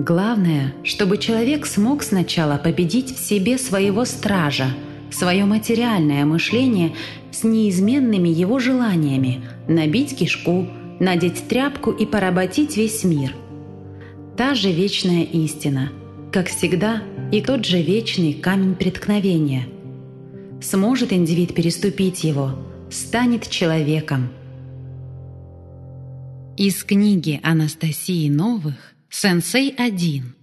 Главное, чтобы человек смог сначала победить в себе своего стража, свое материальное мышление с неизменными его желаниями, набить кишку, надеть тряпку и поработить весь мир. Та же вечная истина, как всегда, и тот же вечный камень преткновения. Сможет индивид переступить его, станет человеком. Из книги Анастасии Новых «Сенсей 1»